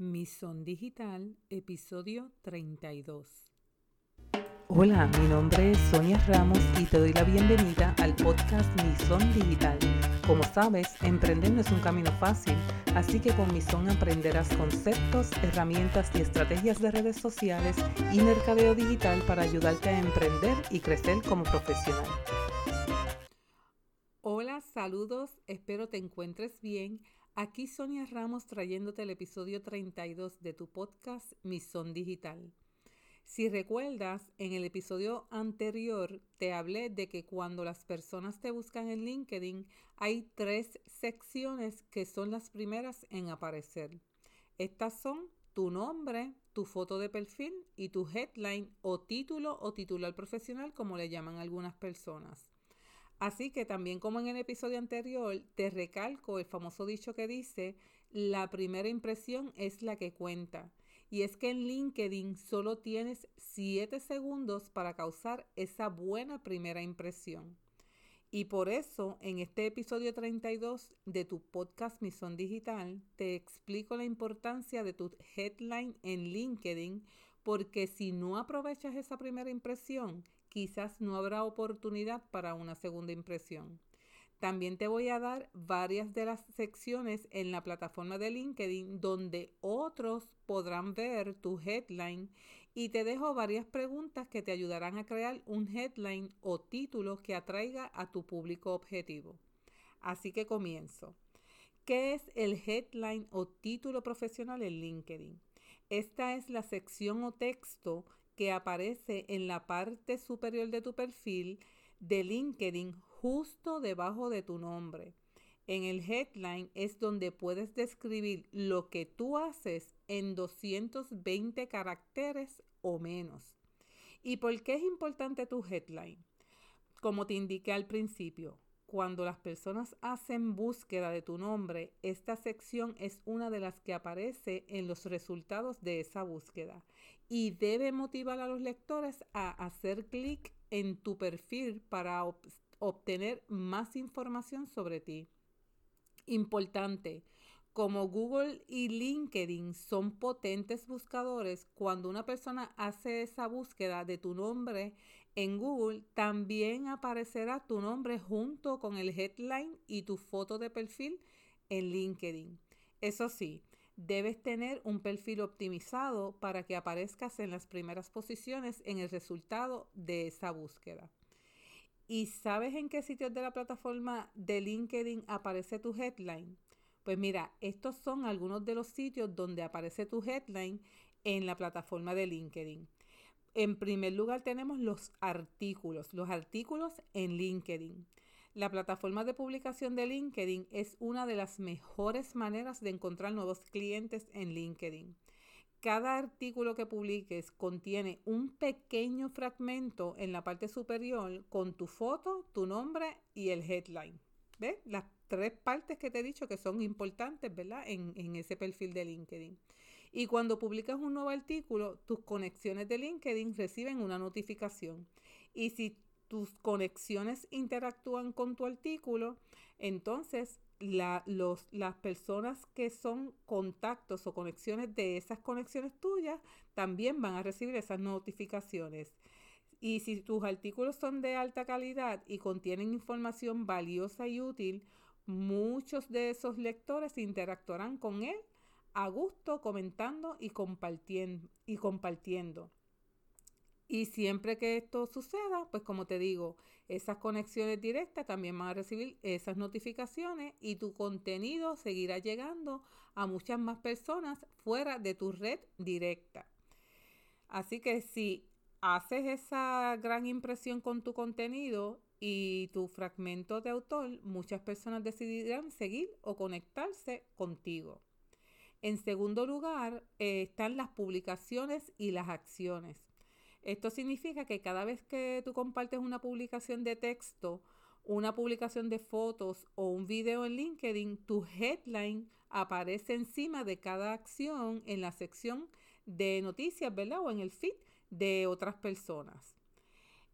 Mison Digital, episodio 32. Hola, mi nombre es Sonia Ramos y te doy la bienvenida al podcast Mison Digital. Como sabes, emprender no es un camino fácil, así que con Mison aprenderás conceptos, herramientas y estrategias de redes sociales y mercadeo digital para ayudarte a emprender y crecer como profesional. Hola, saludos, espero te encuentres bien. Aquí Sonia Ramos trayéndote el episodio 32 de tu podcast Mison Digital. Si recuerdas, en el episodio anterior te hablé de que cuando las personas te buscan en LinkedIn hay tres secciones que son las primeras en aparecer. Estas son tu nombre, tu foto de perfil y tu headline o título o titular profesional como le llaman algunas personas. Así que también como en el episodio anterior, te recalco el famoso dicho que dice, la primera impresión es la que cuenta. Y es que en LinkedIn solo tienes 7 segundos para causar esa buena primera impresión. Y por eso en este episodio 32 de tu podcast Misión Digital te explico la importancia de tu headline en LinkedIn porque si no aprovechas esa primera impresión, quizás no habrá oportunidad para una segunda impresión. También te voy a dar varias de las secciones en la plataforma de LinkedIn donde otros podrán ver tu headline y te dejo varias preguntas que te ayudarán a crear un headline o título que atraiga a tu público objetivo. Así que comienzo. ¿Qué es el headline o título profesional en LinkedIn? Esta es la sección o texto que aparece en la parte superior de tu perfil de LinkedIn justo debajo de tu nombre. En el headline es donde puedes describir lo que tú haces en 220 caracteres o menos. ¿Y por qué es importante tu headline? Como te indiqué al principio, cuando las personas hacen búsqueda de tu nombre, esta sección es una de las que aparece en los resultados de esa búsqueda y debe motivar a los lectores a hacer clic en tu perfil para obtener más información sobre ti. Importante, como Google y LinkedIn son potentes buscadores, cuando una persona hace esa búsqueda de tu nombre en Google, también aparecerá tu nombre junto con el headline y tu foto de perfil en LinkedIn. Eso sí, debes tener un perfil optimizado para que aparezcas en las primeras posiciones en el resultado de esa búsqueda. ¿Y sabes en qué sitios de la plataforma de LinkedIn aparece tu headline? Pues mira, estos son algunos de los sitios donde aparece tu headline en la plataforma de LinkedIn. En primer lugar tenemos los artículos, los artículos en LinkedIn. La plataforma de publicación de LinkedIn es una de las mejores maneras de encontrar nuevos clientes en LinkedIn. Cada artículo que publiques contiene un pequeño fragmento en la parte superior con tu foto, tu nombre y el headline. ¿Ves? Las tres partes que te he dicho que son importantes, ¿verdad? En, en, ese perfil de LinkedIn. Y cuando publicas un nuevo artículo, tus conexiones de LinkedIn reciben una notificación. Y si tus conexiones interactúan con tu artículo, entonces la, los, las personas que son contactos o conexiones de esas conexiones tuyas también van a recibir esas notificaciones. Y si tus artículos son de alta calidad y contienen información valiosa y útil, muchos de esos lectores interactuarán con él a gusto, comentando y compartiendo. Y compartiendo. Y siempre que esto suceda, pues como te digo, esas conexiones directas también van a recibir esas notificaciones y tu contenido seguirá llegando a muchas más personas fuera de tu red directa. Así que si haces esa gran impresión con tu contenido y tu fragmento de autor, muchas personas decidirán seguir o conectarse contigo. En segundo lugar, eh, están las publicaciones y las acciones. Esto significa que cada vez que tú compartes una publicación de texto, una publicación de fotos o un video en LinkedIn, tu headline aparece encima de cada acción en la sección de noticias, ¿verdad? O en el feed de otras personas.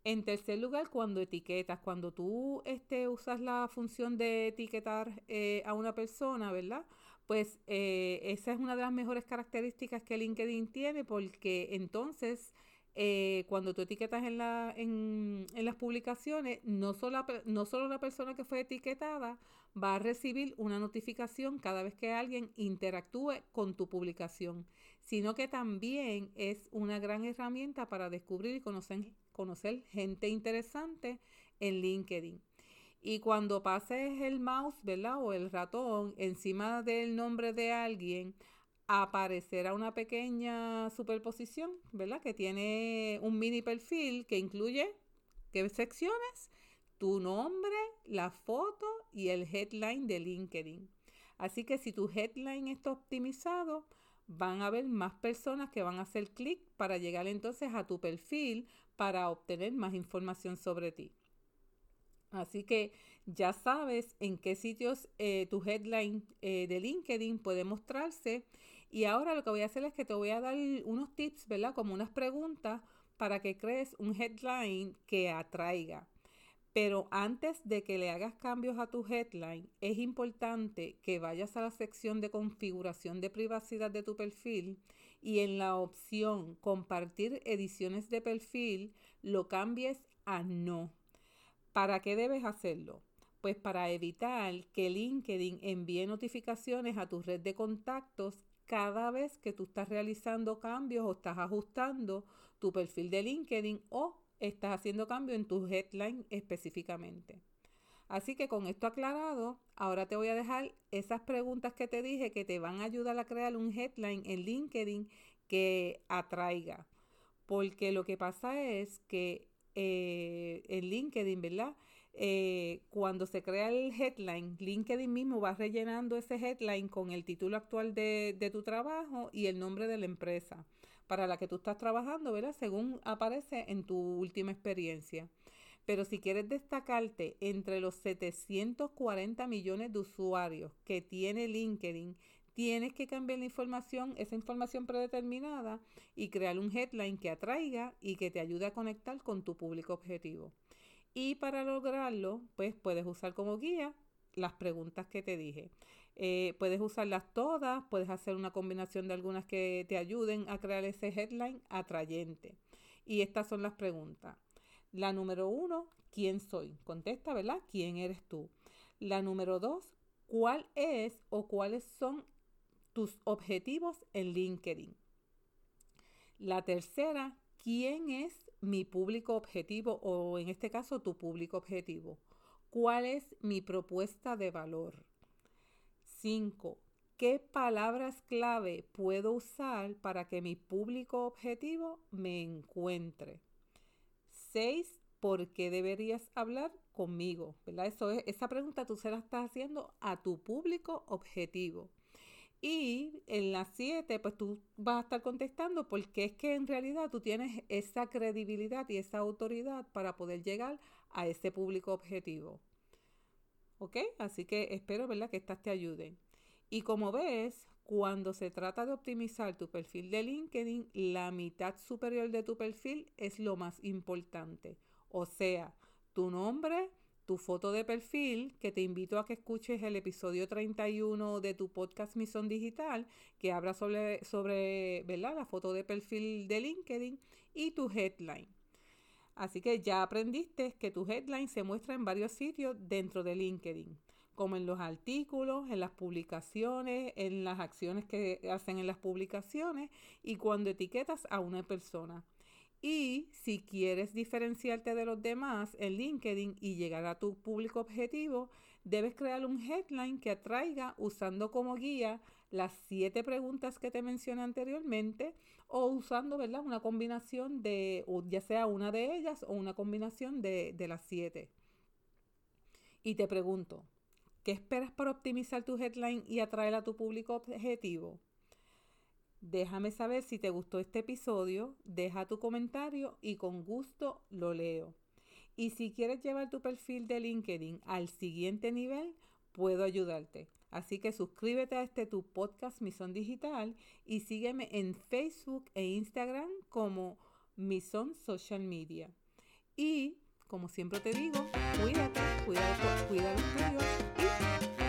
En tercer lugar, cuando etiquetas, cuando tú este, usas la función de etiquetar eh, a una persona, ¿verdad? Pues eh, esa es una de las mejores características que LinkedIn tiene porque entonces eh, cuando tú etiquetas en, la, en, las publicaciones, no solo, no solo la persona que fue etiquetada va a recibir una notificación cada vez que alguien interactúe con tu publicación, sino que también es una gran herramienta para descubrir y conocer, conocer gente interesante en LinkedIn. Y cuando pases el mouse, ¿verdad? O el ratón encima del nombre de alguien, aparecerá una pequeña superposición, ¿verdad? Que tiene un mini perfil que incluye, ¿qué secciones? Tu nombre, la foto y el headline de LinkedIn. Así que si tu headline está optimizado, van a haber más personas que van a hacer clic para llegar entonces a tu perfil para obtener más información sobre ti. Así que ya sabes en qué sitios eh, tu headline eh, de LinkedIn puede mostrarse. Y ahora lo que voy a hacer es que te voy a dar unos tips, ¿verdad? Como unas preguntas para que crees un headline que atraiga. Pero antes de que le hagas cambios a tu headline, es importante que vayas a la sección de configuración de privacidad de tu perfil y en la opción compartir ediciones de perfil lo cambies a no. ¿Para qué debes hacerlo? Pues para evitar que LinkedIn envíe notificaciones a tu red de contactos cada vez que tú estás realizando cambios o estás ajustando tu perfil de LinkedIn o estás haciendo cambios en tu headline específicamente. Así que con esto aclarado, ahora te voy a dejar esas preguntas que te dije que te van a ayudar a crear un headline en LinkedIn que atraiga. Porque lo que pasa es que eh, en LinkedIn, ¿verdad? Eh, cuando se crea el headline, LinkedIn mismo va rellenando ese headline con el título actual de, de, tu trabajo y el nombre de la empresa para la que tú estás trabajando, ¿verdad? Según aparece en tu última experiencia. Pero si quieres destacarte entre los 740 millones de usuarios que tiene LinkedIn, tienes que cambiar la información, esa información predeterminada y crear un headline que atraiga y que te ayude a conectar con tu público objetivo. Y para lograrlo, pues puedes usar como guía las preguntas que te dije. Eh, puedes usarlas todas, puedes hacer una combinación de algunas que te ayuden a crear ese headline atrayente. Y estas son las preguntas. La número uno, ¿quién soy? Contesta, ¿verdad? ¿Quién eres tú? La número dos, ¿cuál es o cuáles son tus objetivos en LinkedIn. La tercera, ¿quién es mi público objetivo o en este caso tu público objetivo? ¿Cuál es mi propuesta de valor? Cinco, ¿Qué palabras clave puedo usar para que mi público objetivo me encuentre? Seis, ¿Por qué deberías hablar conmigo? ¿Verdad? Esa pregunta tú se la estás haciendo a tu público objetivo. Y en las 7, pues tú vas a estar contestando porque es que en realidad tú tienes esa credibilidad y esa autoridad para poder llegar a ese público objetivo. ¿Ok? Así que espero, ¿verdad?, que estas te ayuden. Y como ves, cuando se trata de optimizar tu perfil de LinkedIn, la mitad superior de tu perfil es lo más importante. O sea, tu nombre, tu foto de perfil, que te invito a que escuches el episodio 31 de tu podcast Misión Digital, que habla sobre, sobre la foto de perfil de LinkedIn y tu headline. Así que ya aprendiste que tu headline se muestra en varios sitios dentro de LinkedIn, como en los artículos, en las publicaciones, en las acciones que hacen en las publicaciones y cuando etiquetas a una persona. Y si quieres diferenciarte de los demás en LinkedIn y llegar a tu público objetivo, debes crear un headline que atraiga usando como guía las siete preguntas que te mencioné anteriormente o usando ¿verdad? una combinación de, ya sea una de ellas o una combinación de, de las siete. Y te pregunto, ¿qué esperas para optimizar tu headline y atraer a tu público objetivo? Déjame saber si te gustó este episodio, deja tu comentario y con gusto lo leo. Y si quieres llevar tu perfil de LinkedIn al siguiente nivel, puedo ayudarte. Así que suscríbete a este tu podcast Mison Digital y sígueme en Facebook e Instagram como Mison Social Media. Y como siempre te digo, cuídate, cuida, cuida los tuyos